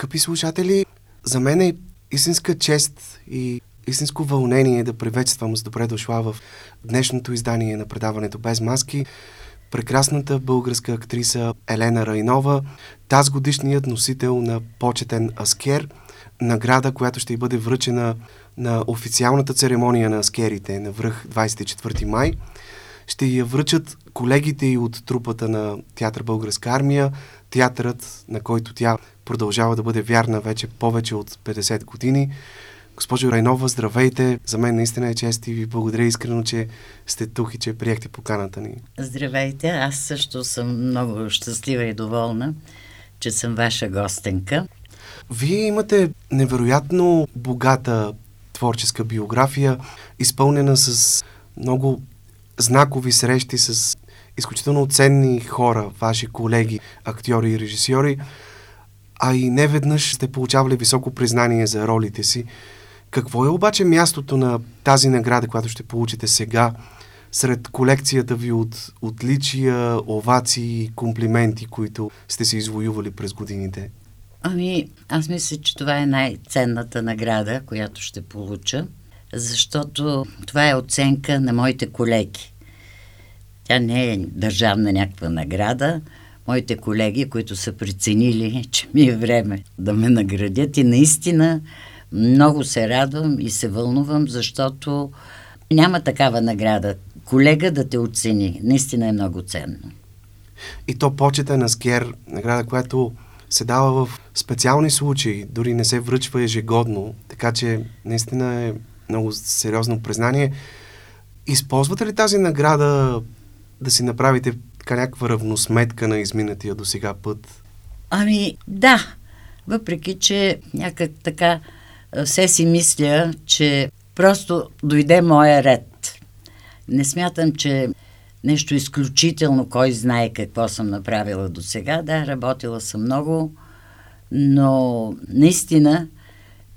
Скъпи слушатели, за мен е истинска чест и истинско вълнение да приветствам с добре дошла в днешното издание на предаването Без маски прекрасната българска актриса Елена Райнова, тази годишният носител на почетен Аскер, награда, която ще й бъде връчена на официалната церемония на Аскерите на връх 24 май. Ще я връчат колегите и от трупата на Театър Българска армия, театърът, на който тя продължава да бъде вярна вече повече от 50 години. Госпожо Райнова, здравейте! За мен наистина е чест и ви благодаря искрено, че сте тук и че приехте поканата ни. Здравейте! Аз също съм много щастлива и доволна, че съм ваша гостенка. Вие имате невероятно богата творческа биография, изпълнена с много знакови срещи с изключително ценни хора, ваши колеги, актьори и режисьори, а и не веднъж сте получавали високо признание за ролите си. Какво е обаче мястото на тази награда, която ще получите сега, сред колекцията ви от отличия, овации и комплименти, които сте си извоювали през годините? Ами, аз мисля, че това е най-ценната награда, която ще получа, защото това е оценка на моите колеги. Тя не е държавна някаква награда. Моите колеги, които са преценили, че ми е време да ме наградят и наистина много се радвам и се вълнувам, защото няма такава награда. Колега да те оцени. Наистина е много ценно. И то почета на Скер, награда, която се дава в специални случаи, дори не се връчва ежегодно, така че наистина е много сериозно признание. Използвате ли тази награда да си направите така някаква равносметка на изминатия до сега път? Ами да, въпреки че някак така все си мисля, че просто дойде моя ред. Не смятам, че нещо изключително, кой знае какво съм направила до сега. Да, работила съм много, но наистина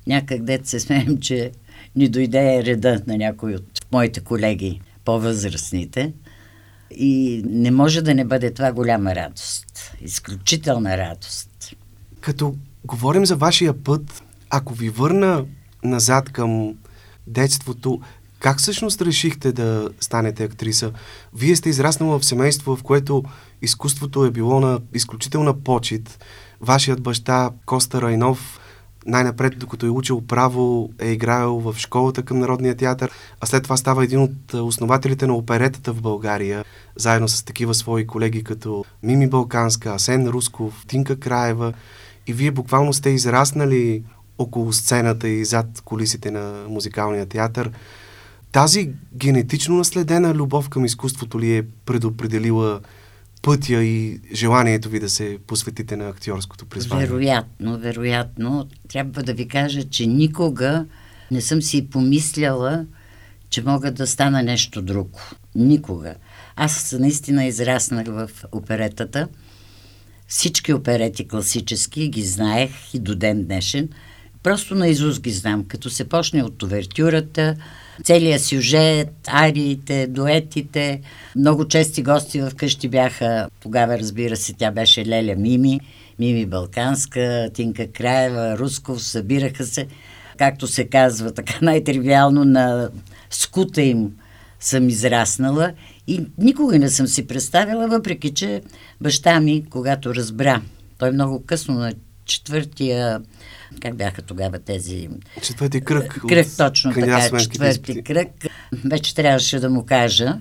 някак дет се смеем, че ни дойде реда на някой от моите колеги, по-възрастните. И не може да не бъде това голяма радост. Изключителна радост. Като говорим за вашия път, ако ви върна назад към детството, как всъщност решихте да станете актриса? Вие сте израснала в семейство, в което изкуството е било на изключителна почет. Вашият баща Коста Райнов най-напред, докато е учил право, е играел в школата към Народния театър, а след това става един от основателите на оперетата в България, заедно с такива свои колеги като Мими Балканска, Асен Русков, Тинка Краева. И вие буквално сте израснали около сцената и зад колисите на музикалния театър. Тази генетично наследена любов към изкуството ли е предопределила пътя и желанието ви да се посветите на актьорското призвание? Вероятно, вероятно. Трябва да ви кажа, че никога не съм си помисляла, че мога да стана нещо друго. Никога. Аз наистина израснах в оперетата. Всички оперети класически ги знаех и до ден днешен – Просто на Изус ги знам. Като се почне от овертюрата, целият сюжет, ариите, дуетите. Много чести гости в къщи бяха, тогава разбира се, тя беше Леля Мими, Мими Балканска, Тинка Краева, Русков, събираха се, както се казва, така най-тривиално на скута им съм израснала. И никога не съм си представила, въпреки че баща ми, когато разбра, той много късно на четвъртия как бяха тогава тези... Четвърти кръг. Кръг, точно така, четвърти кръг. Вече трябваше да му кажа.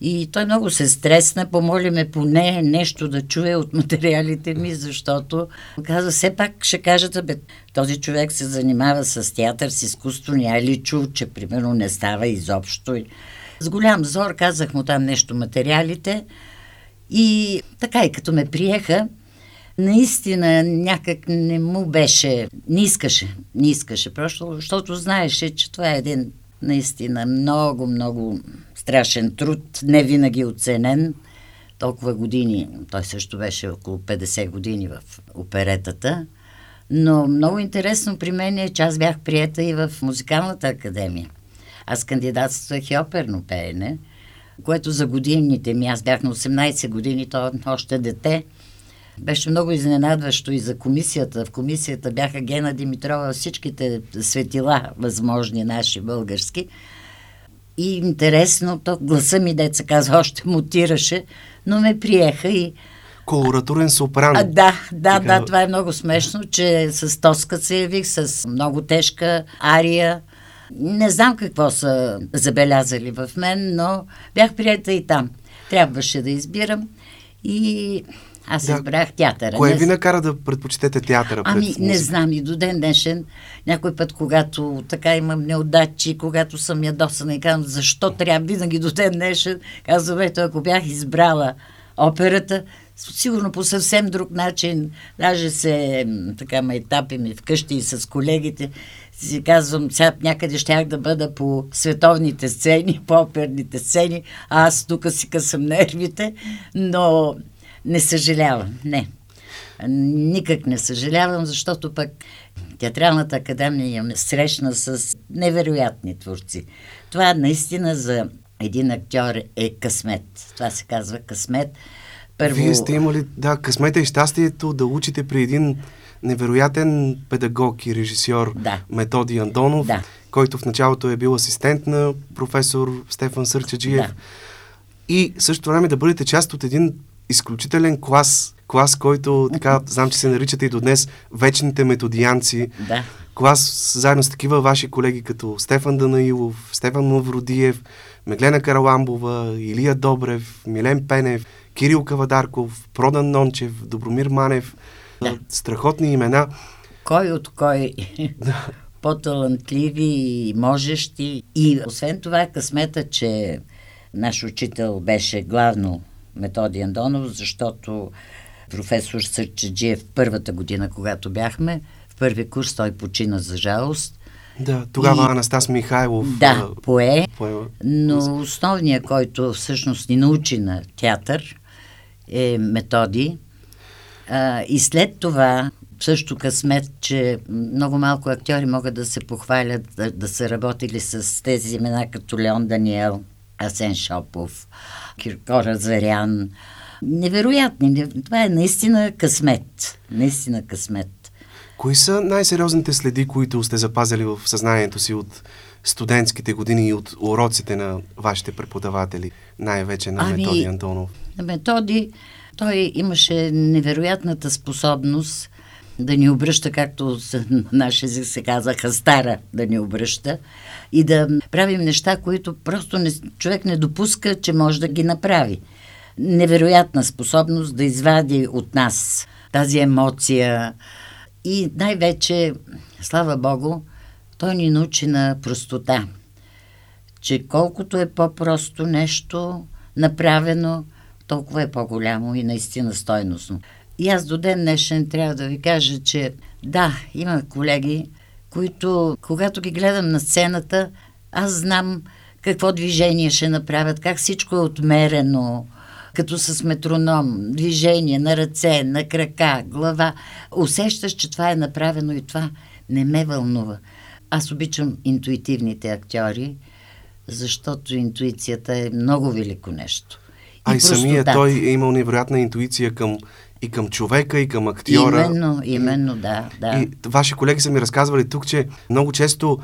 И той много се стресна, помоли ме поне нещо да чуе от материалите ми, защото каза, все пак ще кажат, бе, този човек се занимава с театър, с изкуство, няма ли чул, че примерно не става изобщо. С голям зор казах му там нещо материалите и така и като ме приеха, наистина някак не му беше, не искаше, не искаше, просто защото знаеше, че това е един наистина много, много страшен труд, не винаги оценен. Толкова години, той също беше около 50 години в оперетата, но много интересно при мен е, че аз бях приета и в музикалната академия. Аз кандидатствах и оперно пеене, което за годините ми, аз бях на 18 години, то още дете – беше много изненадващо и за комисията. В комисията бяха Гена Димитрова, всичките светила, възможни наши български. И интересно, то гласа ми, деца каза, още мутираше, но ме приеха и колоратурен сопран. А, да, да, така... да, това е много смешно, че с Тоска се явих, с много тежка ария. Не знам какво са забелязали в мен, но бях прията и там. Трябваше да избирам и аз да. избрах театъра. Кое не... ви накара да предпочитете театъра? Ами, пред не знам и до ден днешен. Някой път, когато така имам неудачи, когато съм ядосана и казвам, защо трябва винаги до ден днешен, казвам, ето, ако бях избрала операта, сигурно по съвсем друг начин, даже се така ме етапим и вкъщи и с колегите, си казвам, сега някъде щях да бъда по световните сцени, по оперните сцени, а аз тук си късам нервите, но не съжалявам, не. Никак не съжалявам, защото пък Театралната академия ме срещна с невероятни творци. Това наистина за един актьор е късмет. Това се казва късмет. Първо... Вие сте имали, да, късмета и щастието да учите при един невероятен педагог и режисьор да. Методи Андонов, да. който в началото е бил асистент на професор Стефан Сърчаджиев. Да. И също време да бъдете част от един изключителен клас, клас, който така знам, че се наричате и до днес вечните методианци. Да. Клас заедно с такива ваши колеги като Стефан Данаилов, Стефан Мавродиев, Меглена Караламбова, Илия Добрев, Милен Пенев, Кирил Кавадарков, Продан Нончев, Добромир Манев. Да. Страхотни имена. Кой от кой? По-талантливи и можещи. И освен това късмета, че наш учител беше главно Методи Андонов, защото професор Сърчеджиев първата година, когато бяхме, в първи курс той почина за жалост. Да, тогава и, Анастас Михайлов. Да, пое, пое, но основният, който всъщност ни научи на театър, е методи. А, и след това също късмет, че много малко актьори могат да се похвалят да, да са работили с тези имена като Леон Даниел, Асен Шопов, Киркора Зарян. Невероятни. Това е наистина късмет. Наистина късмет. Кои са най-сериозните следи, които сте запазили в съзнанието си от студентските години и от уроците на вашите преподаватели, най-вече на ами, Методи Антонов? На Методи той имаше невероятната способност да ни обръща, както на наш език се казаха, стара да ни обръща и да правим неща, които просто не, човек не допуска, че може да ги направи. Невероятна способност да извади от нас тази емоция и най-вече, слава Богу, той ни научи на простота. Че колкото е по-просто нещо направено, толкова е по-голямо и наистина стойностно. И аз до ден днешен трябва да ви кажа, че да, има колеги, които, когато ги гледам на сцената, аз знам какво движение ще направят, как всичко е отмерено, като с метроном, движение на ръце, на крака, глава. Усещаш, че това е направено и това не ме вълнува. Аз обичам интуитивните актьори, защото интуицията е много велико нещо. А и, и самия да. той е имал невероятна интуиция към и към човека, и към актьора. Именно, именно, да, да. И ваши колеги са ми разказвали тук, че много често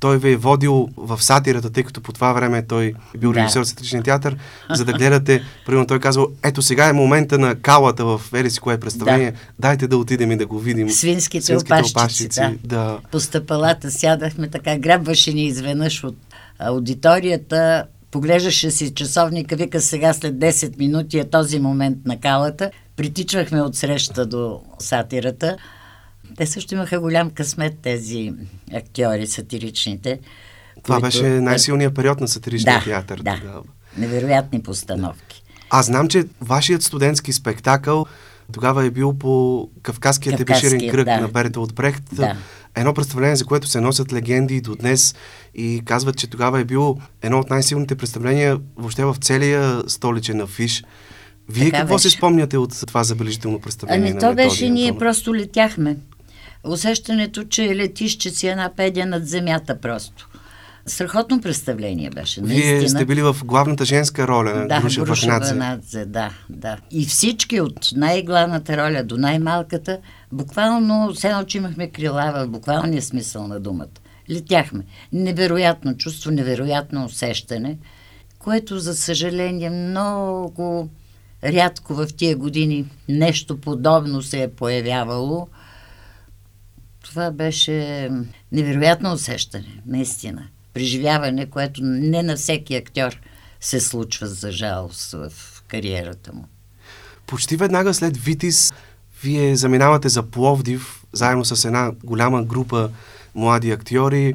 той ви е водил в сатирата, тъй като по това време той е бил да. режисьор в сатиричния театър, за да гледате, примерно той е казал, ето сега е момента на калата в Ериси, кое е представление, да. дайте да отидем и да го видим. Свинските, Свинските опашчици, опашчици да. да. По стъпалата сядахме така, грабваше ни изведнъж от аудиторията, поглеждаше си часовника, вика сега след 10 минути е този момент на калата. Притичвахме от среща до сатирата. Те също имаха голям късмет, тези актьори, сатиричните. Това които... беше най-силният период на сатиричния да, театър. Да, тогава. невероятни постановки. Аз знам, че вашият студентски спектакъл тогава е бил по Кавказския тебеширен кръг да. на Берета от Брехт. Да. Едно представление, за което се носят легенди до днес и казват, че тогава е било едно от най-силните представления въобще в целия столичен афиш. Вие така какво беше. се спомняте от това забележително представление? Ами то беше, ние просто летяхме. Усещането, че летиш, че си една педия над земята просто. Страхотно представление беше. Наистина. Вие сте били в главната женска роля на да, Груша Вахнадзе. Да, да. И всички от най-главната роля до най-малката, буквално, все едно, че имахме крила в буквалния смисъл на думата. Летяхме. Невероятно чувство, невероятно усещане, което, за съжаление, много рядко в тия години нещо подобно се е появявало. Това беше невероятно усещане, наистина преживяване, което не на всеки актьор се случва за жалост в кариерата му. Почти веднага след Витис, вие заминавате за Пловдив, заедно с една голяма група млади актьори,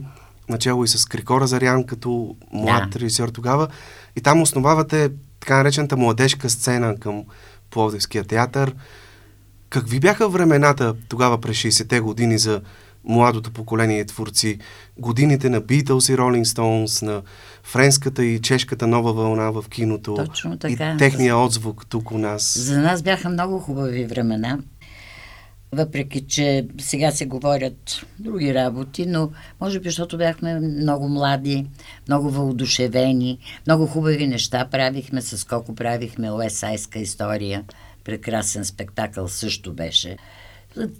начало и с Крикора Зарян, като млад да. режисьор тогава. И там основавате така наречената младежка сцена към Пловдивския театър. Какви бяха времената тогава през 60-те години за младото поколение творци, годините на Beatles и Rolling Stones, на френската и чешката нова вълна в киното Точно така. и техния отзвук тук у нас. За нас бяха много хубави времена, въпреки че сега се говорят други работи, но може би, защото бяхме много млади, много въодушевени, много хубави неща правихме, с колко правихме Уесайска история. Прекрасен спектакъл също беше.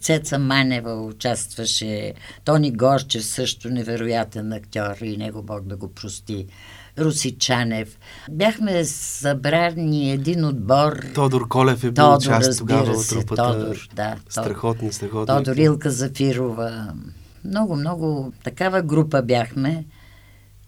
Цеца Манева участваше, Тони Горчев също невероятен актьор и него Бог да го прости. Руси Чанев. Бяхме събрани един отбор. Тодор Колев е бил Тодор, част тогава от трупата. Тодор, да. Страхотни, страхотни. Тодор Илка Зафирова. Много, много такава група бяхме.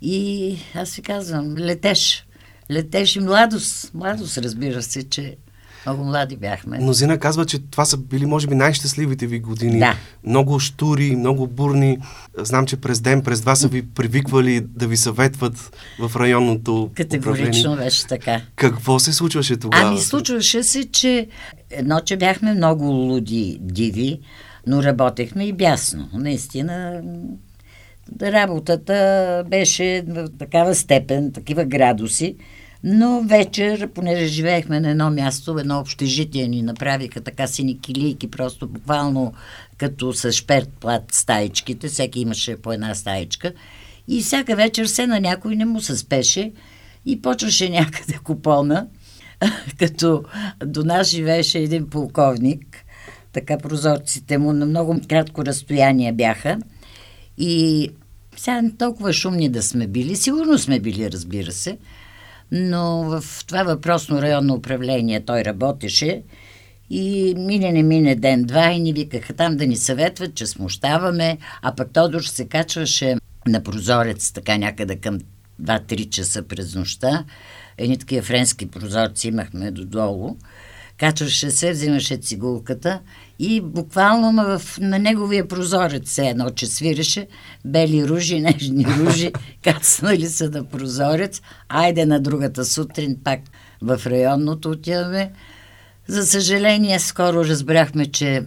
И аз ви казвам, летеш. Летеш и младост. Младост, разбира се, че много млади бяхме. Мнозина казва, че това са били, може би, най-щастливите ви години. Да. Много штури, много бурни. Знам, че през ден, през два са ви привиквали да ви съветват в районното Категорично управление. беше така. Какво се случваше тогава? Ами, случваше се, че едно, че бяхме много луди, диви, но работехме и бясно. Наистина, работата беше в такава степен, такива градуси, но вечер, понеже живеехме на едно място, едно общежитие ни направиха така сини килийки, просто буквално като с шперт плат стаичките, всеки имаше по една стаичка. И всяка вечер се на някой не му се спеше и почваше някъде купона, като до нас живееше един полковник, така прозорците му на много кратко разстояние бяха. И сега толкова шумни да сме били, сигурно сме били, разбира се, но в това въпросно районно управление той работеше и мине не мине ден-два и ни викаха там да ни съветват, че смущаваме, а пък Тодор се качваше на прозорец така някъде към 2-3 часа през нощта. Едни такива френски прозорци имахме додолу. Качваше се, взимаше цигулката и буквално в, на неговия прозорец се едно, че свиреше бели ружи, нежни ружи, кацнали са на прозорец. Айде на другата сутрин пак в районното отиваме. За съжаление, скоро разбрахме, че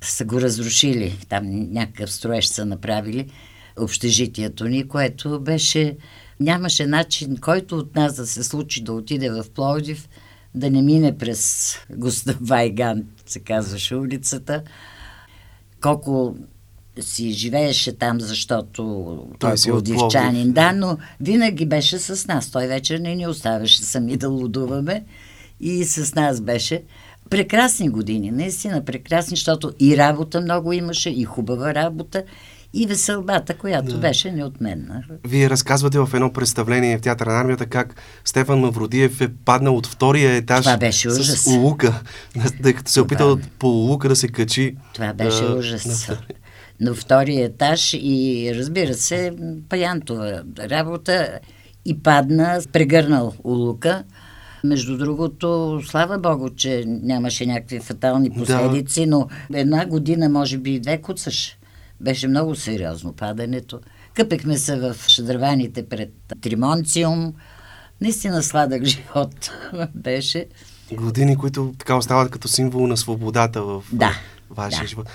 са го разрушили. Там някакъв строеж са направили общежитието ни, което беше... Нямаше начин, който от нас да се случи да отиде в Пловдив – да не мине през Густав Вайган, се казваше улицата. Колко си живееше там, защото той е плодивчанин. Да, но винаги беше с нас. Той вечер не ни оставяше сами да лудуваме и с нас беше. Прекрасни години, наистина прекрасни, защото и работа много имаше, и хубава работа, и веселбата, която да. беше неотменна. Вие разказвате в едно представление в Театъра на армията как Стефан Мавродиев е паднал от втория етаж Това беше ужас. с улука, тъй като се опитал по улука да се качи. Това беше а, ужас. На... на втория етаж и разбира се, паянтова работа и падна, прегърнал улука. Между другото, слава Богу, че нямаше някакви фатални последици, да. но една година, може би и две куцаше. Беше много сериозно падането. Къпехме се в шадраваните пред Тримонциум. Наистина сладък живот беше. Години, които така остават като символ на свободата в да, вашия да. живот.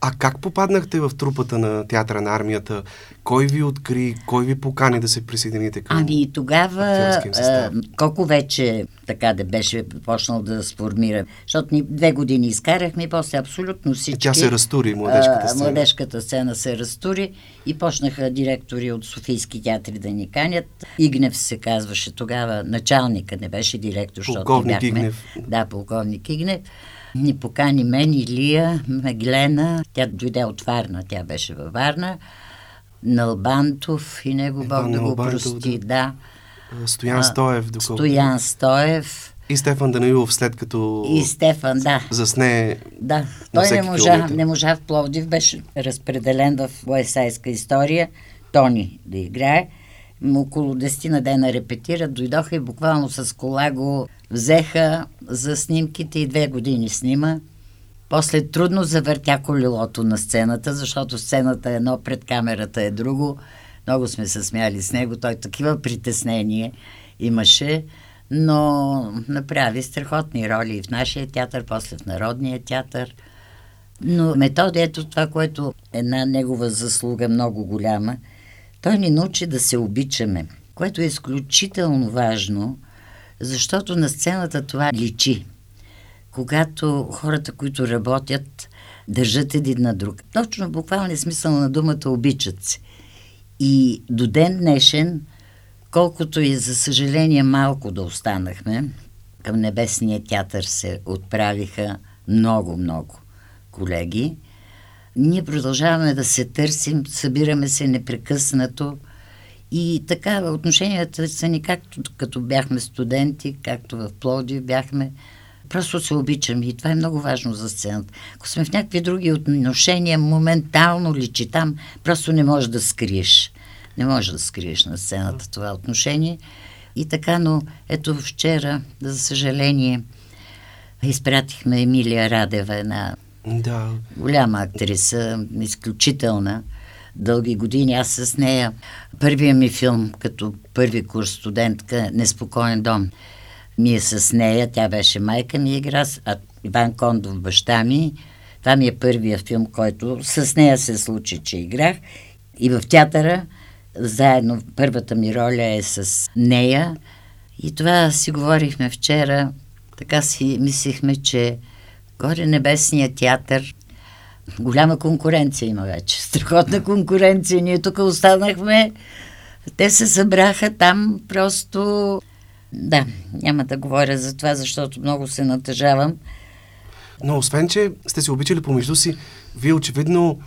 А как попаднахте в трупата на театъра на армията? Кой ви откри, кой ви покани да се присъедините към Ами тогава, а, колко вече така да беше почнал да сформира, защото ни две години изкарахме и после абсолютно всички... Тя се разтури, младежката сцена. А, младежката сцена се разтури и почнаха директори от Софийски театри да ни канят. Игнев се казваше тогава, началника, не беше директор, защото полковник бяхме... Игнев. Да, полковник Игнев ни покани мен, Илия, Меглена. Тя дойде от Варна, тя беше във Варна. Налбантов и него Бог да го прости, да. Стоян Стоев. Доколко... Стоян Стоев. И Стефан Данаилов след като и Стефан, да. засне Да, той не можа, не можа в Пловдив, беше разпределен в Уесайска история, Тони да играе. Около 10 на дена репетира, дойдоха и буквално с кола го взеха за снимките и две години снима. После трудно завъртя колелото на сцената, защото сцената е едно, пред камерата е друго. Много сме се смяли с него. Той такива притеснения имаше, но направи страхотни роли и в нашия театър, после в Народния театър. Но методи, ето това, което една негова заслуга много голяма, той ни научи да се обичаме, което е изключително важно, защото на сцената това личи когато хората, които работят, държат един на друг. Точно буквалния смисъл на думата обичат се. И до ден днешен, колкото и за съжаление малко да останахме, към Небесния театър се отправиха много-много колеги. Ние продължаваме да се търсим, събираме се непрекъснато и така отношенията са ни както като бяхме студенти, както в Плодив бяхме Просто се обичам и това е много важно за сцената. Ако сме в някакви други отношения, моментално личи там, просто не можеш да скриеш. Не можеш да скриеш на сцената това отношение. И така, но ето вчера, за съжаление, изпратихме Емилия Радева, една да. голяма актриса, изключителна, дълги години. Аз с нея, първия ми филм, като първи курс студентка, Неспокоен дом, ми е с нея, тя беше майка ми игра, а Иван Кондов баща ми. Това ми е първия филм, който с нея се случи, че играх. И в театъра заедно първата ми роля е с нея. И това си говорихме вчера. Така си мислихме, че горе Небесния театър голяма конкуренция има вече. Страхотна конкуренция. Ние тук останахме. Те се събраха там просто да, няма да говоря за това, защото много се натъжавам. Но освен, че сте се обичали помежду си, вие очевидно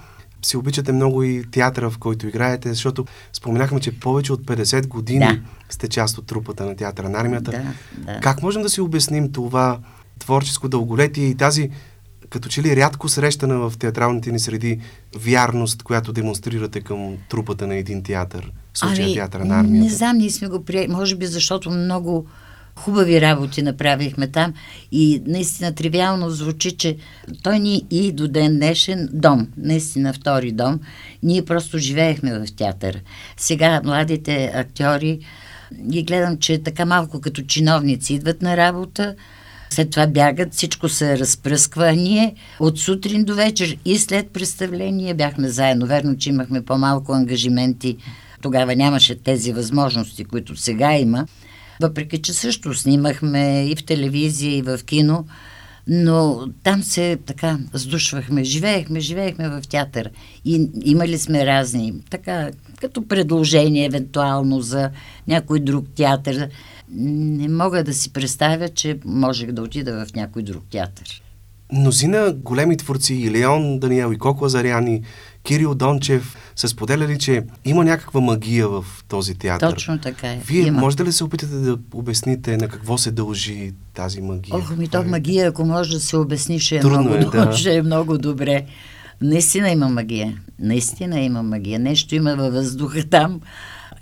си обичате много и театъра, в който играете, защото споменахме, че повече от 50 години да. сте част от трупата на театъра на армията. Да, да. Как можем да си обясним това творческо дълголетие и тази като че ли рядко срещана в театралните ни среди вярност, която демонстрирате към трупата на един театър, в случая ами, театъра на армията? Не знам, ние сме го приели, може би защото много хубави работи направихме там и наистина тривиално звучи, че той ни и до ден днешен дом, наистина втори дом, ние просто живеехме в театър. Сега младите актьори ги гледам, че така малко като чиновници идват на работа, след това бягат, всичко се разпръсква, а ние от сутрин до вечер и след представление бяхме заедно. Верно, че имахме по-малко ангажименти. Тогава нямаше тези възможности, които сега има. Въпреки, че също снимахме и в телевизия, и в кино, но там се така сдушвахме, живеехме, живеехме в театър и имали сме разни, така, като предложение евентуално за някой друг театър не мога да си представя, че можех да отида в някой друг театър. Мнозина големи творци, и Леон Даниел, и Коко Азаряни, Кирил Дончев, са споделяли, че има някаква магия в този театър. Точно така е. Вие има. можете ли се опитате да обясните на какво се дължи тази магия? Ох, ми то магия, ако може да се обясни, ще е, много, е, да. ще е много добре. Наистина има магия. Наистина има магия. Нещо има във въздуха там.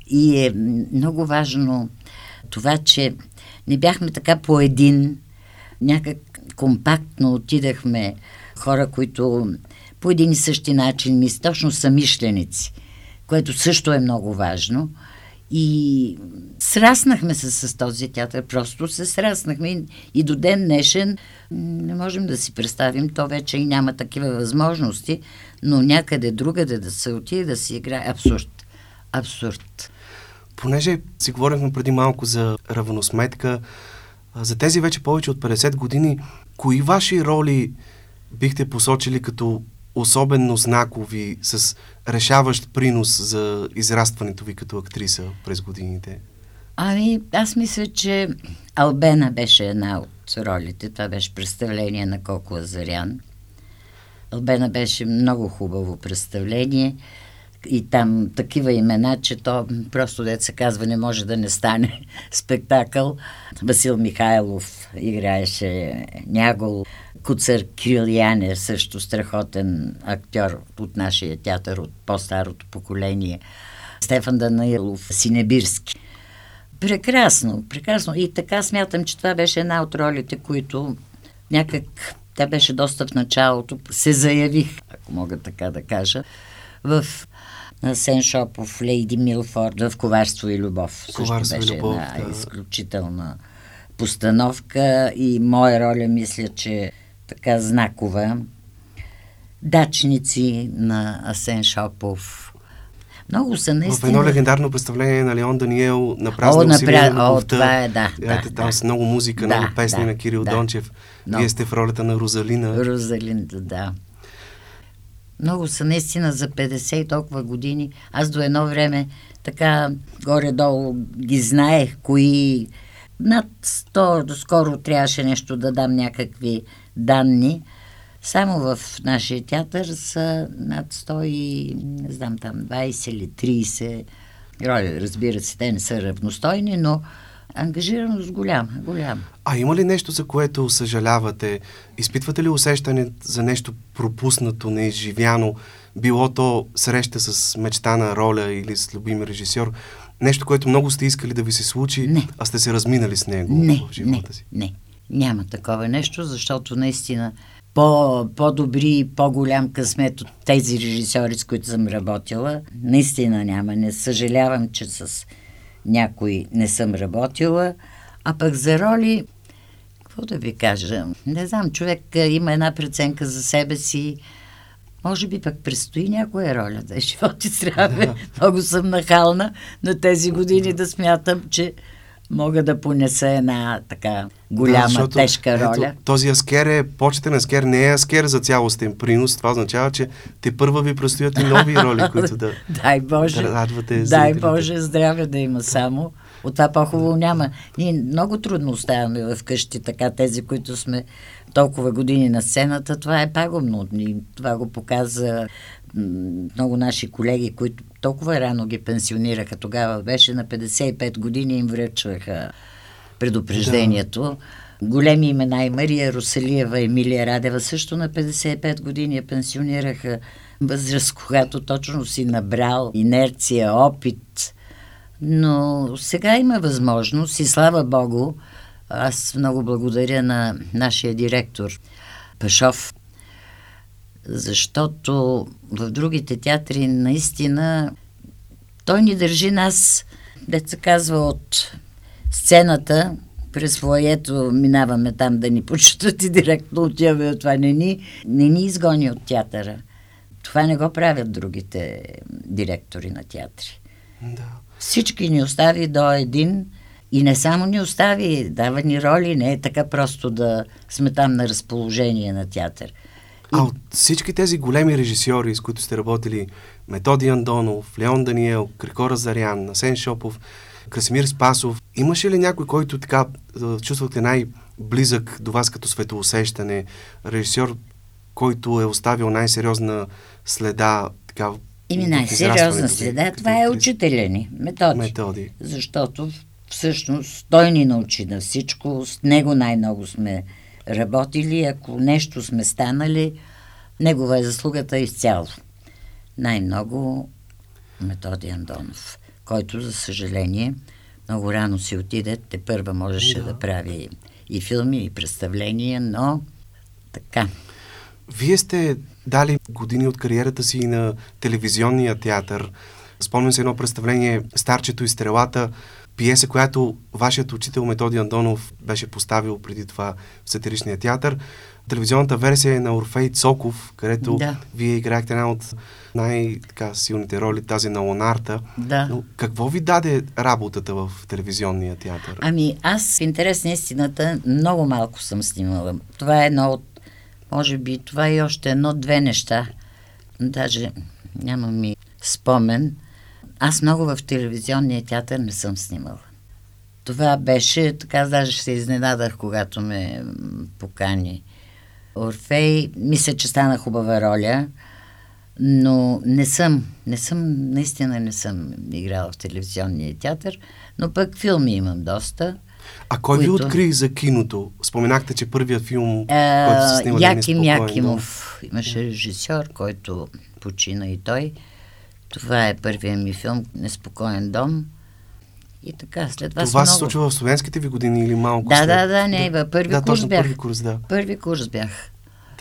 И е много важно това, че не бяхме така по един, някак компактно отидахме хора, които по един и същи начин мислят, точно са мишленици, което също е много важно. И сраснахме се с този театър, просто се сраснахме и, и до ден днешен не можем да си представим, то вече и няма такива възможности, но някъде другаде да се отиде да си играе абсурд. Абсурд. Понеже си говорихме преди малко за равносметка, за тези вече повече от 50 години, кои ваши роли бихте посочили като особено знакови, с решаващ принос за израстването ви като актриса през годините? Ами, аз мисля, че Албена беше една от ролите. Това беше представление на Коко Азарян. Албена беше много хубаво представление и там такива имена, че то просто се казва не може да не стане спектакъл. Васил Михайлов играеше Нягол, Куцър Кирил също страхотен актьор от нашия театър, от по-старото поколение. Стефан Данаилов, Синебирски. Прекрасно, прекрасно. И така смятам, че това беше една от ролите, които някак, тя беше доста в началото, се заявих, ако мога така да кажа, в на Сен Шопов, Лейди Милфорд в Коварство и любов. Коварство Също беше и любов, една да. изключителна постановка и моя роля мисля, че така знакова. Дачници на Асен Шопов. Много са наистина. В едно легендарно представление на Леон Даниел на празна О, напря... на О, това е, да. Ето, да, там да. с много музика, да, много песни да, на Кирил да. Дончев. Много. Вие сте в ролята на Розалина. Розалинда, да. Много са наистина за 50 и толкова години. Аз до едно време така горе-долу ги знаех, кои над 100, доскоро трябваше нещо да дам някакви данни. Само в нашия театър са над 100 и, не знам там, 20 или 30 роли. Разбира се, те не са равностойни, но ангажираност голяма, голяма. А има ли нещо, за което съжалявате? Изпитвате ли усещане за нещо пропуснато, неизживяно? Било то среща с мечтана роля или с любим режисьор? Нещо, което много сте искали да ви се случи, Не. а сте се разминали с него Не, в живота не, си? не. Няма такова нещо, защото наистина по, по-добри и по-голям късмет от тези режисьори, с които съм работила, наистина няма. Не съжалявам, че с някой не съм работила. А пък за роли, какво да ви кажа? Не знам, човек а, има една преценка за себе си. Може би пък предстои някоя роля да е живот и здраве. Да. Много съм нахална на тези години да смятам, че мога да понеса една така голяма, защото, тежка роля. Ето, този аскер е, почетен аскер не е аскер за цялостен принос. Това означава, че те първа ви предстоят и нови роли, които да, Дай Боже, да радвате дай. Боже здраве да има само. От това по-хубаво няма. Ние много трудно оставяме вкъщи така тези, които сме толкова години на сцената. Това е пагубно. И това го показа много наши колеги, които толкова рано ги пенсионираха. Тогава беше на 55 години им връчваха предупреждението. Да. Големи имена и Мария Русалиева, Емилия Радева също на 55 години я пенсионираха възраст, когато точно си набрал инерция, опит. Но сега има възможност и слава Богу, аз много благодаря на нашия директор Пашов, защото в другите театри наистина той ни държи нас, деца казва, от сцената през фоето минаваме там да ни почитат и директно отиваме. Това не ни, не ни изгони от театъра. Това не го правят другите директори на театри. Да. Всички ни остави до един и не само ни остави, дава ни роли, не е така просто да сме там на разположение на театър. А от всички тези големи режисьори, с които сте работили, Методи Андонов, Леон Даниел, Крикора Зарян, Асен Шопов, Красимир Спасов, имаше ли някой, който така чувствахте най-близък до вас като светоусещане, режисьор, който е оставил най-сериозна следа така, Ими най-сериозна следа, това е учителя ни, методи. Методи. Защото всъщност той ни научи на всичко, с него най-много сме работили, ако нещо сме станали, негова е заслугата изцяло. Най-много Методи Андонов, който, за съжаление, много рано си отиде, те първа можеше да. Да. прави и филми, и представления, но така. Вие сте дали години от кариерата си на телевизионния театър. Спомням се едно представление Старчето и стрелата, пиеса, която вашият учител Методи Андонов беше поставил преди това в сатиричния театър. Телевизионната версия е на Орфей Цоков, където да. вие играехте една от най-силните роли, тази на Лонарта. Да. Но какво ви даде работата в телевизионния театър? Ами аз, в интерес на истината, много малко съм снимала. Това е едно от, може би, това е още едно-две неща. Даже нямам ми спомен. Аз много в телевизионния театър не съм снимала. Това беше, така даже се изненадах, когато ме покани Орфей. Мисля, че стана хубава роля, но не съм, не съм, наистина не съм играла в телевизионния театър, но пък филми имам доста. А кой които... ви откри за киното? Споменахте, че първият филм, а, който се снимали Яким Якимов. Имаше режисьор, който почина и той. Това е първият ми филм «Неспокоен дом». И така, след това Това се много... случва в студентските ви години или малко Да, след... да, да, не, да, първи да, курс точно, бях. първи курс, да. Първи курс бях.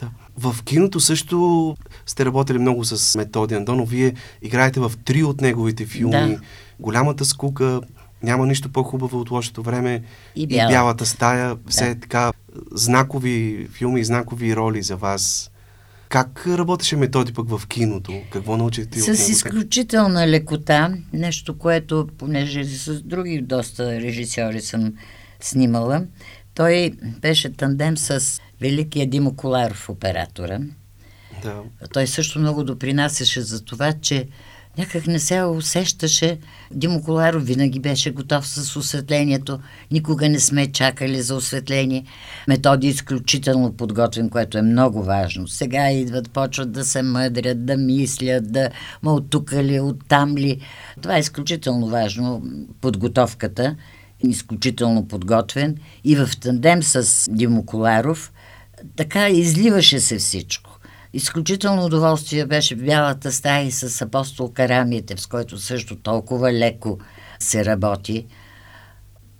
Да. В киното също сте работили много с Методи Андонов. Вие играете в три от неговите филми. Да. Голямата скука, няма нищо по-хубаво от лошото време и, бяла. и бялата стая. Все да. така знакови филми, знакови роли за вас. Как работеше методи пък в киното? Какво научихте С от изключителна лекота, нещо, което, понеже с други доста режисьори съм снимала, той беше тандем с великия Димо Коларов, оператора. Да. Той също много допринасяше за това, че някак не се усещаше. Димо Коларов винаги беше готов с осветлението. Никога не сме чакали за осветление. Методи е изключително подготвен, което е много важно. Сега идват, почват да се мъдрят, да мислят, да ма от тук ли, от там ли. Това е изключително важно, подготовката. Изключително подготвен. И в тандем с Димо Коларов така изливаше се всичко. Изключително удоволствие беше бялата стая с апостол Карамиите, с който също толкова леко се работи.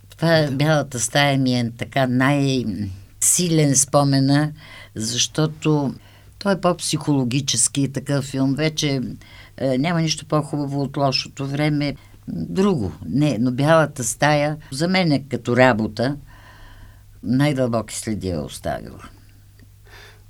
Това бялата стая ми е така най-силен спомена, защото той е по-психологически такъв филм. Вече е, няма нищо по-хубаво от лошото време. Друго. Не, но бялата стая за мен е като работа най-дълбоки следи е оставила.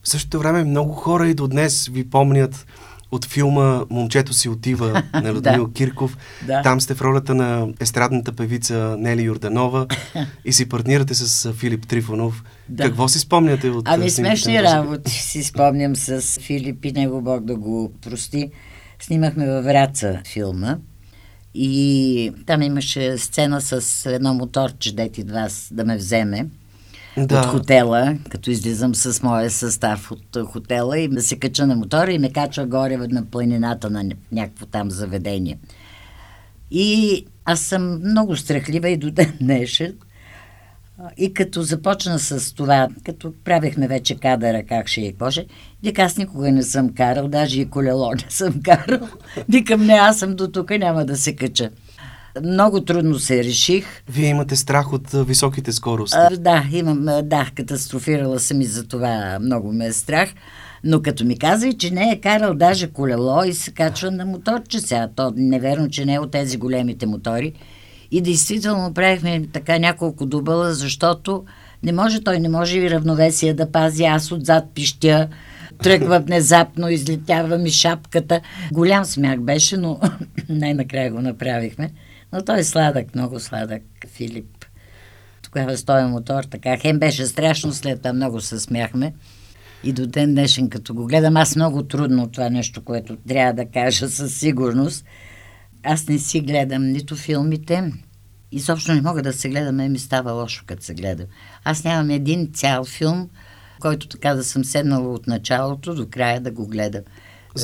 В същото време много хора и до днес ви помнят от филма Момчето си отива на Людмил да. Кирков. Да. Там сте в ролята на естрадната певица Нели Йорданова и си партнирате с Филип Трифонов. Да. Какво си спомняте от Ами смешни работи си спомням с Филип и него Бог да го прости. Снимахме във Враца филма и там имаше сцена с едно моторче, дети два да ме вземе да. от хотела, като излизам с моя състав от хотела и да се кача на мотора и ме качва горе на планината на някакво там заведение. И аз съм много страхлива и до ден днешен. И като започна с това, като правихме вече кадъра, как ще и каже, вика аз никога не съм карал, даже и колело не съм карал. Викам не, аз съм до тук, няма да се кача. Много трудно се реших. Вие имате страх от високите скорости. А, да, имам, да, катастрофирала съм и за това много ме е страх. Но като ми каза, че не е карал даже колело и се качва на моторче сега, то неверно, че не е от тези големите мотори. И действително правихме така няколко дубъла, защото не може, той не може и равновесие да пази. Аз отзад пищя, тръгва внезапно, излетява ми шапката. Голям смях беше, но най-накрая го направихме. Но той е сладък, много сладък, Филип. Тогава с този мотор, така, хем беше страшно, след това много се смяхме. И до ден днешен, като го гледам, аз много трудно това нещо, което трябва да кажа със сигурност. Аз не си гледам нито филмите, изобщо не мога да се гледам, ми става лошо, като се гледам. Аз нямам един цял филм, който така да съм седнала от началото до края да го гледам.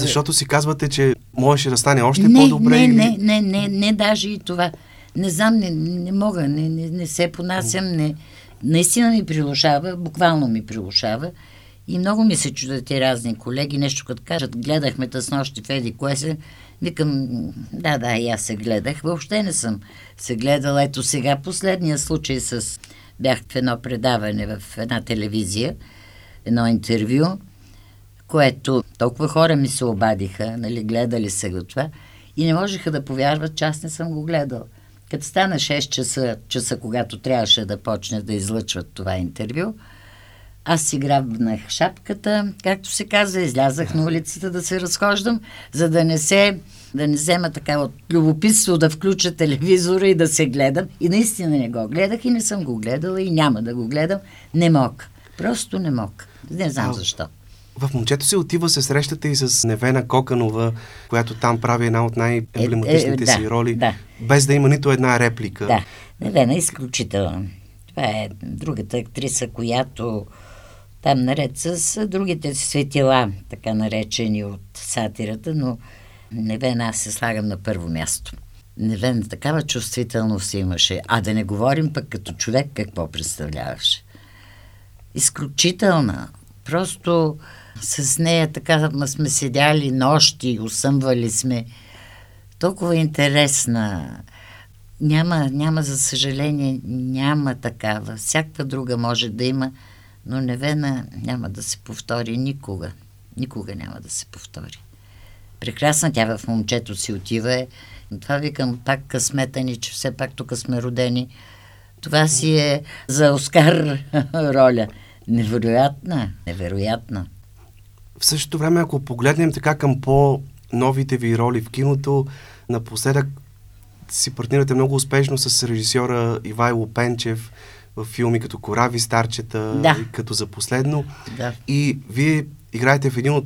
Защото си казвате, че можеше да стане още не, по-добре? Не, или... не, не, не, не, даже и това. Не знам, не, не мога, не, не, не се понасям, не. Наистина ми прилушава, буквално ми прилушава. И много ми се чудят и разни колеги, нещо като кажат, гледахме с нощи в Еди кое се, викам, да, да, и аз се гледах. Въобще не съм се гледала. Ето сега последния случай с... Бях в едно предаване в една телевизия, едно интервю, което толкова хора ми се обадиха, нали, гледали се го това. и не можеха да повярват, че аз не съм го гледал. Като стана 6 часа, часа, когато трябваше да почне да излъчват това интервю, аз си грабнах шапката, както се казва, излязах на улицата да се разхождам, за да не се да не взема така от любопитство да включа телевизора и да се гледам. И наистина не го гледах и не съм го гледала и няма да го гледам. Не мога. Просто не мога. Не знам защо. В момчето се отива се срещате и с Невена Коканова, която там прави една от най-емблематичните е, е, да, си роли, да. без да има нито една реплика. Да, Невена е изключително. Това е другата актриса, която там наред с другите светила, така наречени от сатирата, но Невен аз се слагам на първо място. Невен такава чувствителност имаше. А да не говорим пък като човек какво представляваше. Изключителна. Просто с нея така сме седяли нощи, усъмвали сме. Толкова интересна. Няма, няма, за съжаление, няма такава. Всяка друга може да има, но Невена няма да се повтори никога. Никога няма да се повтори. Прекрасна тя в момчето си отива. Е. Това викам пак късмета ни, че все пак тук сме родени. Това си е за Оскар роля. Невероятна, невероятна. В същото време, ако погледнем така към по-новите ви роли в киното, напоследък си партнирате много успешно с режисьора Ивайло Пенчев в филми като Корави старчета да. и като за последно. Да. И вие играете в един от,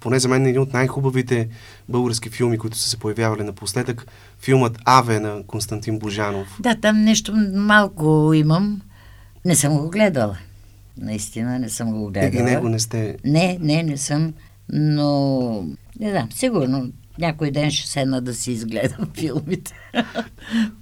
поне за мен, един от най-хубавите български филми, които са се появявали напоследък. Филмът Аве на Константин Божанов. Да, там нещо малко имам. Не съм го гледала. Наистина не съм го гледала. И него не сте... Не, не, не съм. Но, не знам, сигурно някой ден ще седна да си изгледам филмите.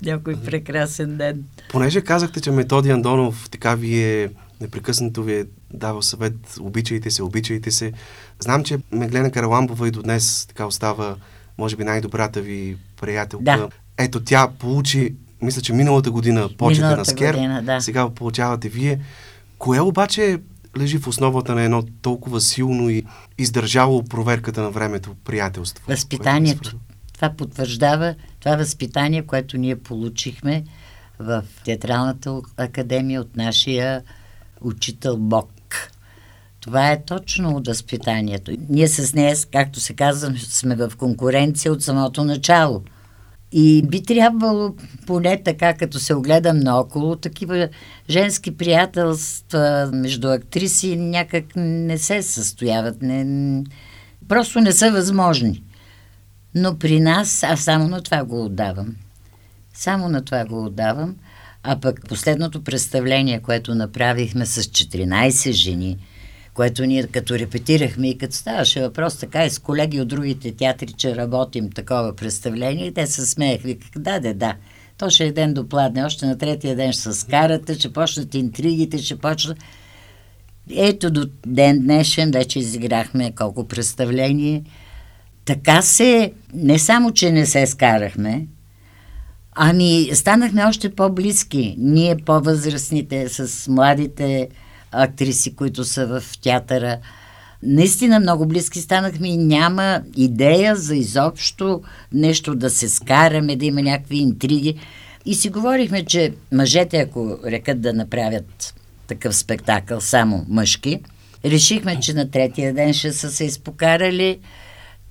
някой прекрасен ден. Понеже казахте, че Методи Андонов така ви е непрекъснато ви е давал съвет, обичайте се, обичайте се. Знам, че Меглена Караламбова и до днес така остава, може би, най-добрата ви приятелка. Да. Ето, тя получи, мисля, че миналата година почета на Скер, година, да. сега получавате вие. Кое обаче лежи в основата на едно толкова силно и издържало проверката на времето приятелство? Възпитанието. Това потвърждава това възпитание, което ние получихме в Театралната академия от нашия учител Бог. Това е точно от възпитанието. Ние с нея, както се казва, сме в конкуренция от самото начало. И би трябвало, поне така, като се огледам наоколо, такива женски приятелства между актриси някак не се състояват. Не, просто не са възможни. Но при нас, аз само на това го отдавам. Само на това го отдавам. А пък последното представление, което направихме с 14 жени, което ние като репетирахме и като ставаше въпрос така и с колеги от другите театри, че работим такова представление, те се смееха, виках, да, да, да, то ще е ден допладне, още на третия ден ще се скарате, ще почнат интригите, ще почнат... Ето до ден днешен вече изиграхме колко представление. Така се, не само, че не се скарахме, Ами, станахме още по-близки. Ние по-възрастните с младите актриси, които са в театъра. Наистина много близки станахме и няма идея за изобщо нещо да се скараме, да има някакви интриги. И си говорихме, че мъжете, ако рекат да направят такъв спектакъл, само мъжки, решихме, че на третия ден ще са се изпокарали,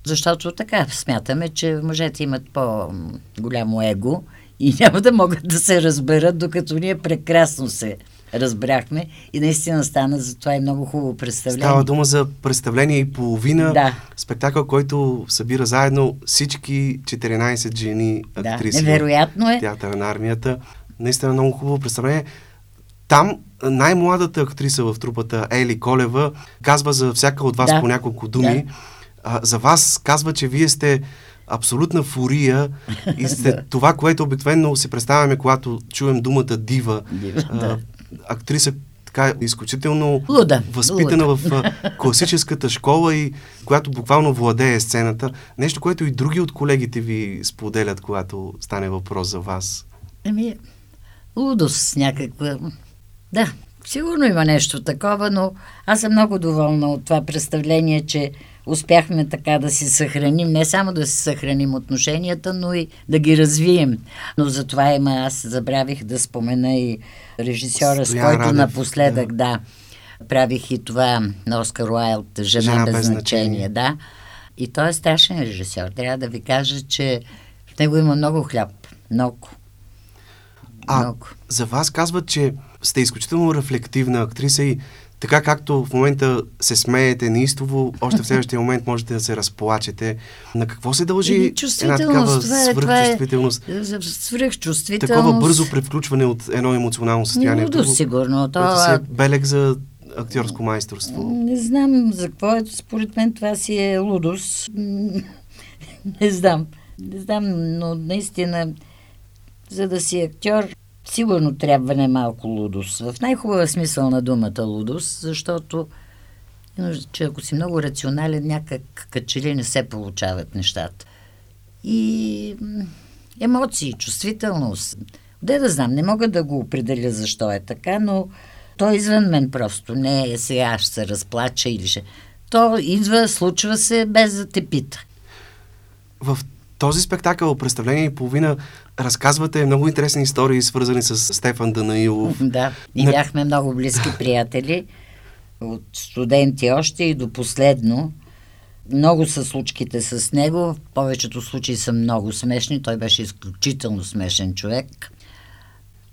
защото така смятаме, че мъжете имат по-голямо его и няма да могат да се разберат, докато ние прекрасно се разбрахме и наистина стана за това и много хубаво представление. Става дума за представление и половина, да. спектакъл, който събира заедно всички 14 жени актриси. Да, невероятно е. Театъра на армията. Наистина много хубаво представление. Там най-младата актриса в трупата Ели Колева казва за всяка от вас да. по няколко думи. Да. А, за вас казва, че вие сте абсолютна фурия и сте това, което обикновено си представяме, когато чуем думата дива. дива а, да. Актриса така изключително Луда. възпитана Луда. в класическата школа и която буквално владее сцената. Нещо, което и други от колегите ви споделят, когато стане въпрос за вас. Еми, лудост някаква. Да, Сигурно има нещо такова, но аз съм много доволна от това представление, че успяхме така да си съхраним, не само да си съхраним отношенията, но и да ги развием. Но за това има, аз забравих да спомена и режисьора, Стоян с който Радев, напоследък, да. да, правих и това на Оскар Уайлд, Жена, Жена без, без значение, да. И той е страшен режисьор. Трябва да ви кажа, че в него има много хляб. Много. А много. за вас казват, че сте изключително рефлективна актриса и така както в момента се смеете неистово, още в следващия момент можете да се разплачете. На какво се дължи една такава това е, свръхчувствителност? Е, свръхчувствителност. Такова бързо превключване от едно емоционално състояние. Лудо, сигурно. Това си е белег за актьорско майсторство. Не знам за какво е. Според мен това си е лудост. не знам. Не знам, но наистина, за да си актьор, сигурно трябва не малко лудост. В най-хубава смисъл на думата лудост, защото че ако си много рационален, някак като ли не се получават нещата. И емоции, чувствителност. Де да знам, не мога да го определя защо е така, но то е извън мен просто. Не е сега ще се разплача или ще... То идва, случва се без да те пита. В този спектакъл, представление и половина, разказвате много интересни истории, свързани с Стефан Данаилов. Да, и бяхме много близки приятели, от студенти още и до последно. Много са случките с него, в повечето случаи са много смешни, той беше изключително смешен човек.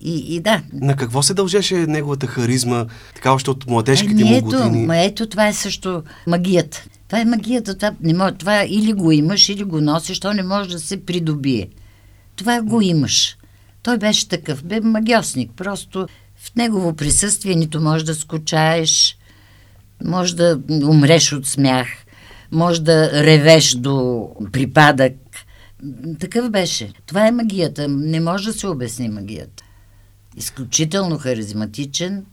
И, и да. На какво се дължеше неговата харизма, така още от младежките му години? Ма ето, това е също магията. Това е магията. Това, не може, това или го имаш, или го носиш, то не може да се придобие. Това го имаш. Той беше такъв, бе магиосник. Просто в негово присъствие нито може да скучаеш, може да умреш от смях, може да ревеш до припадък. Такъв беше. Това е магията. Не може да се обясни магията. Изключително харизматичен.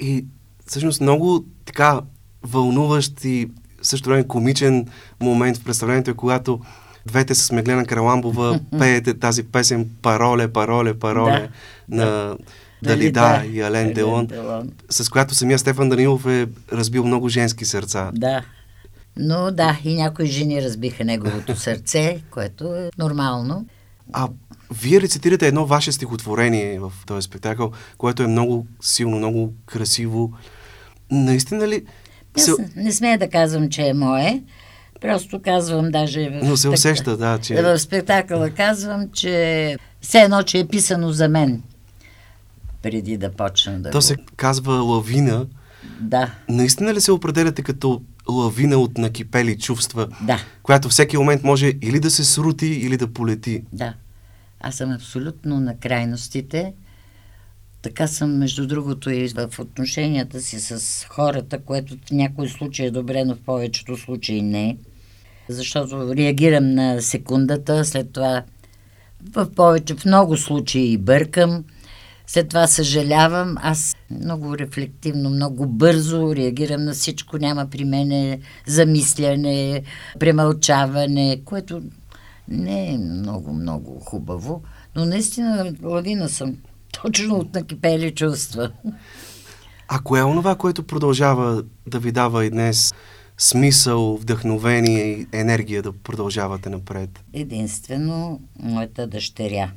И всъщност много така вълнуващ и също време комичен момент в представлението е когато двете с Меглена Караламбова пеете тази песен Пароле, пароле, пароле да. на Дали да, и Ален Делон, Делон, с която самия Стефан Данилов е разбил много женски сърца. Да. Но да, и някои жени разбиха неговото сърце, което е нормално. А вие рецитирате едно ваше стихотворение в този спектакъл, което е много силно, много красиво. Наистина ли аз се... не смея да казвам, че е мое. Просто казвам даже... В Но се усеща, да, че... В спектакъла казвам, че все едно, че е писано за мен преди да почна да То го... се казва лавина. Да. Наистина ли се определяте като лавина от накипели чувства, да. която всеки момент може или да се срути, или да полети? Да. Аз съм абсолютно на крайностите. Така съм, между другото, и в отношенията си с хората, което в някои случаи е добре, но в повечето случаи не. Защото реагирам на секундата, след това в повече, в много случаи бъркам, след това съжалявам. Аз много рефлективно, много бързо реагирам на всичко. Няма при мене замисляне, премълчаване, което не е много, много хубаво. Но наистина лавина съм. Точно от накипели чувства. А кое е онова, което продължава да ви дава и днес смисъл, вдъхновение и енергия да продължавате напред? Единствено, моята дъщеря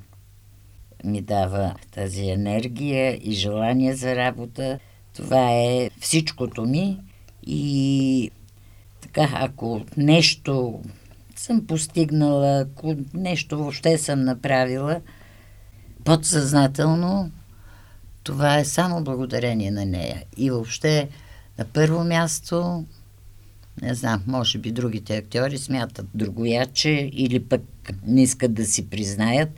ми дава тази енергия и желание за работа. Това е всичкото ми и така, ако нещо съм постигнала, ако нещо въобще съм направила – подсъзнателно това е само благодарение на нея. И въобще на първо място, не знам, може би другите актьори смятат другояче или пък не искат да си признаят.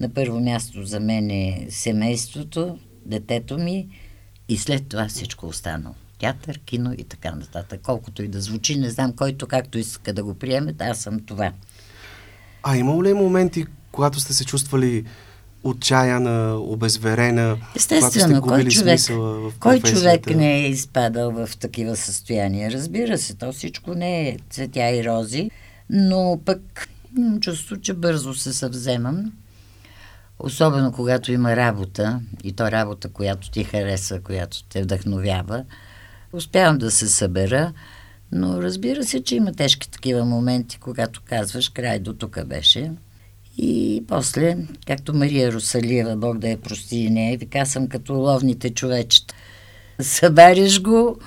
На първо място за мен е семейството, детето ми и след това всичко останало. Театър, кино и така нататък. Колкото и да звучи, не знам който както иска да го приеме, аз съм това. А имало ли моменти, когато сте се чувствали отчаяна, обезверена, Естествено, кой човек, в кой човек не е изпадал в такива състояния? Разбира се, то всичко не е цветя и рози, но пък имам чувство, че бързо се съвземам. Особено когато има работа, и то работа, която ти хареса, която те вдъхновява, успявам да се събера, но разбира се, че има тежки такива моменти, когато казваш край до тук беше. И после, както Мария Русалиева, Бог да я прости и нея, вика съм като ловните човечета. Събариш го,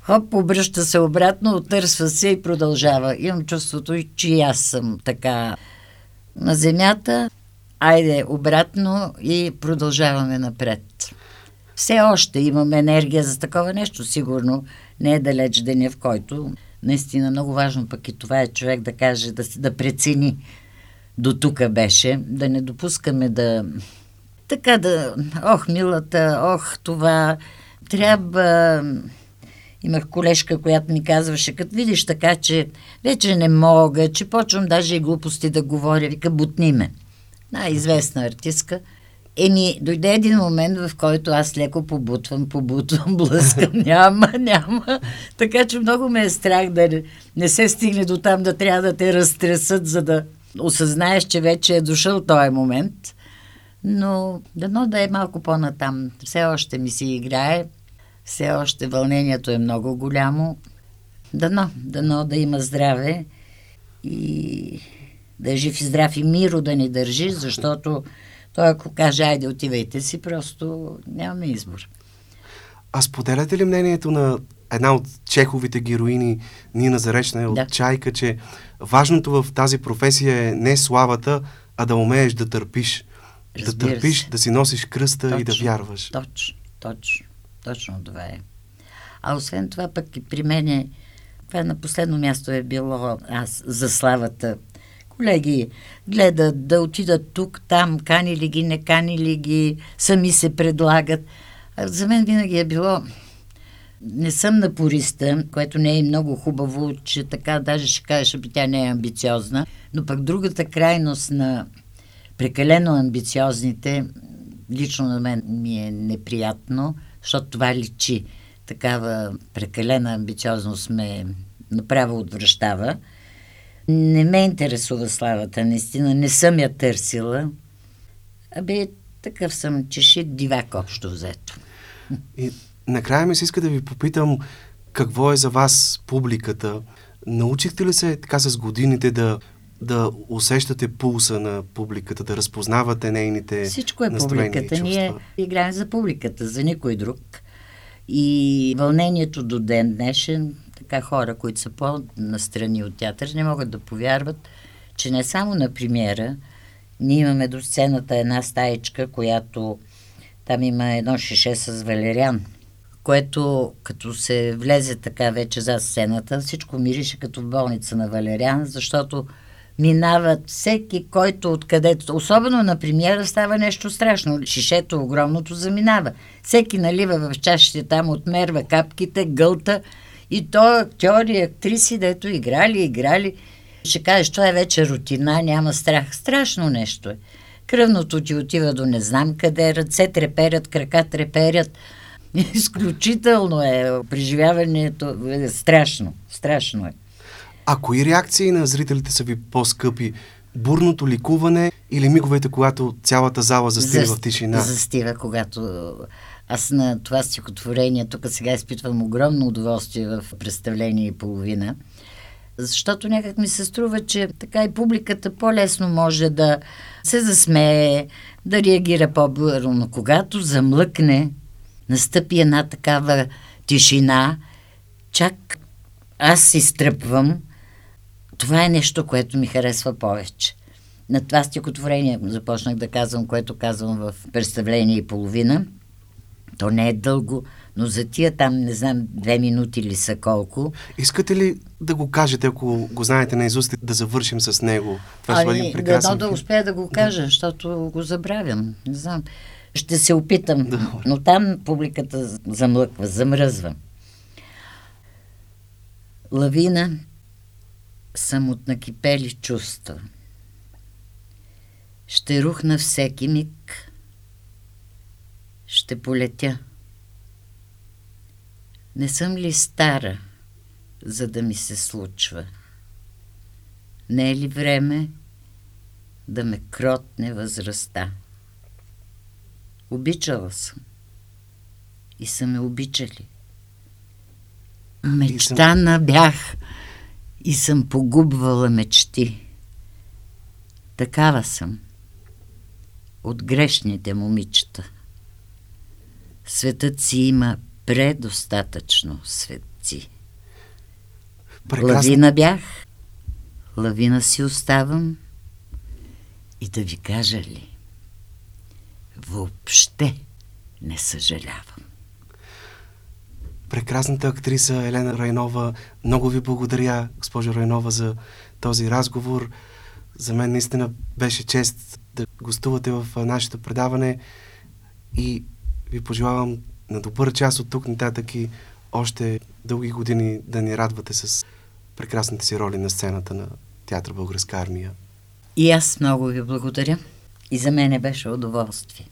хоп, обръща се обратно, отърсва се и продължава. Имам чувството, че и аз съм така на земята, айде обратно и продължаваме напред. Все още имам енергия за такова нещо, сигурно. Не е далеч деня, в който наистина много важно пък и това е човек да каже, да, да прецени до тук беше, да не допускаме да така да, ох, милата, ох, това трябва... Имах колежка, която ми казваше, като видиш така, че вече не мога, че почвам даже и глупости да говоря, вика, бутни ме. Най-известна артистка. Еми, дойде един момент, в който аз леко побутвам, побутвам, блъскам, няма, няма. Така че много ме е страх да не, не се стигне до там да трябва да те разтресат, за да осъзнаеш, че вече е дошъл този момент. Но дано да е малко по-натам. Все още ми си играе, все още вълнението е много голямо. Дано, дано да има здраве и да е жив и здрав и миро да ни държи, защото той ако каже, айде отивайте си, просто нямаме избор. А споделяте ли мнението на една от чеховите героини, Нина Заречна, от да. Чайка, че важното в тази професия е не славата, а да умееш да търпиш. Разбира да търпиш, се. да си носиш кръста точно, и да вярваш. Точно, точно, точно това е. А освен това пък и при мене, това на последно място е било аз за славата. Колеги гледат да отидат тук, там, кани ли ги, не кани ли ги, сами се предлагат. За мен винаги е било не съм напориста, което не е много хубаво, че така даже ще кажеш, че тя не е амбициозна, но пък другата крайност на прекалено амбициозните, лично на мен ми е неприятно, защото това личи. Такава прекалена амбициозност ме направо отвръщава. Не ме интересува славата, наистина. Не съм я търсила. Абе, такъв съм чешит дивак общо взето. И накрая ми се иска да ви попитам какво е за вас публиката. Научихте ли се така с годините да, да усещате пулса на публиката, да разпознавате нейните Всичко е публиката. Ние играем за публиката, за никой друг. И вълнението до ден днешен, така хора, които са по-настрани от театър, не могат да повярват, че не само на премиера, ние имаме до сцената една стаечка, която там има едно шише с валериан което като се влезе така вече за сцената, всичко мирише като в болница на Валериан, защото минават всеки, който откъдето, особено на премиера, става нещо страшно. Шишето огромното заминава. Всеки налива в чашите там, отмерва капките, гълта и то актьори и актриси, дето играли, играли. Ще кажеш, това е вече рутина, няма страх. Страшно нещо е. Кръвното ти отива до не знам къде, ръце треперят, крака треперят. Изключително е. Преживяването е страшно. Страшно е. А кои реакции на зрителите са ви по-скъпи? Бурното ликуване или миговете, когато цялата зала застива За, в тишина? Застива, когато аз на това стихотворение тук сега изпитвам огромно удоволствие в представление и половина, защото някак ми се струва, че така и публиката по-лесно може да се засмее, да реагира по-бързо, но когато замлъкне, настъпи една такава тишина, чак аз си стръпвам. Това е нещо, което ми харесва повече. На това стихотворение започнах да казвам, което казвам в представление и половина. То не е дълго, но за тия там, не знам, две минути ли са колко. Искате ли да го кажете, ако го знаете на изуст, да завършим с него? Това ще бъде ами, прекрасен да, да успея да го кажа, да. защото го забравям. Не знам. Ще се опитам, но там публиката замлъква, замръзва. Лавина съм от накипели чувства. Ще рухна всеки миг. Ще полетя. Не съм ли стара, за да ми се случва? Не е ли време да ме кротне възрастта? Обичала съм. И са ме обичали. Мечтана бях и съм погубвала мечти. Такава съм. От грешните момичета. Светът си има предостатъчно светци. Прекрасно. Лавина бях, лавина си оставам и да ви кажа ли, въобще не съжалявам. Прекрасната актриса Елена Райнова, много ви благодаря, госпожо Райнова, за този разговор. За мен наистина беше чест да гостувате в нашето предаване и ви пожелавам на добър час от тук нататък и още дълги години да ни радвате с прекрасните си роли на сцената на Театър Българска армия. И аз много ви благодаря. И за мен беше удоволствие.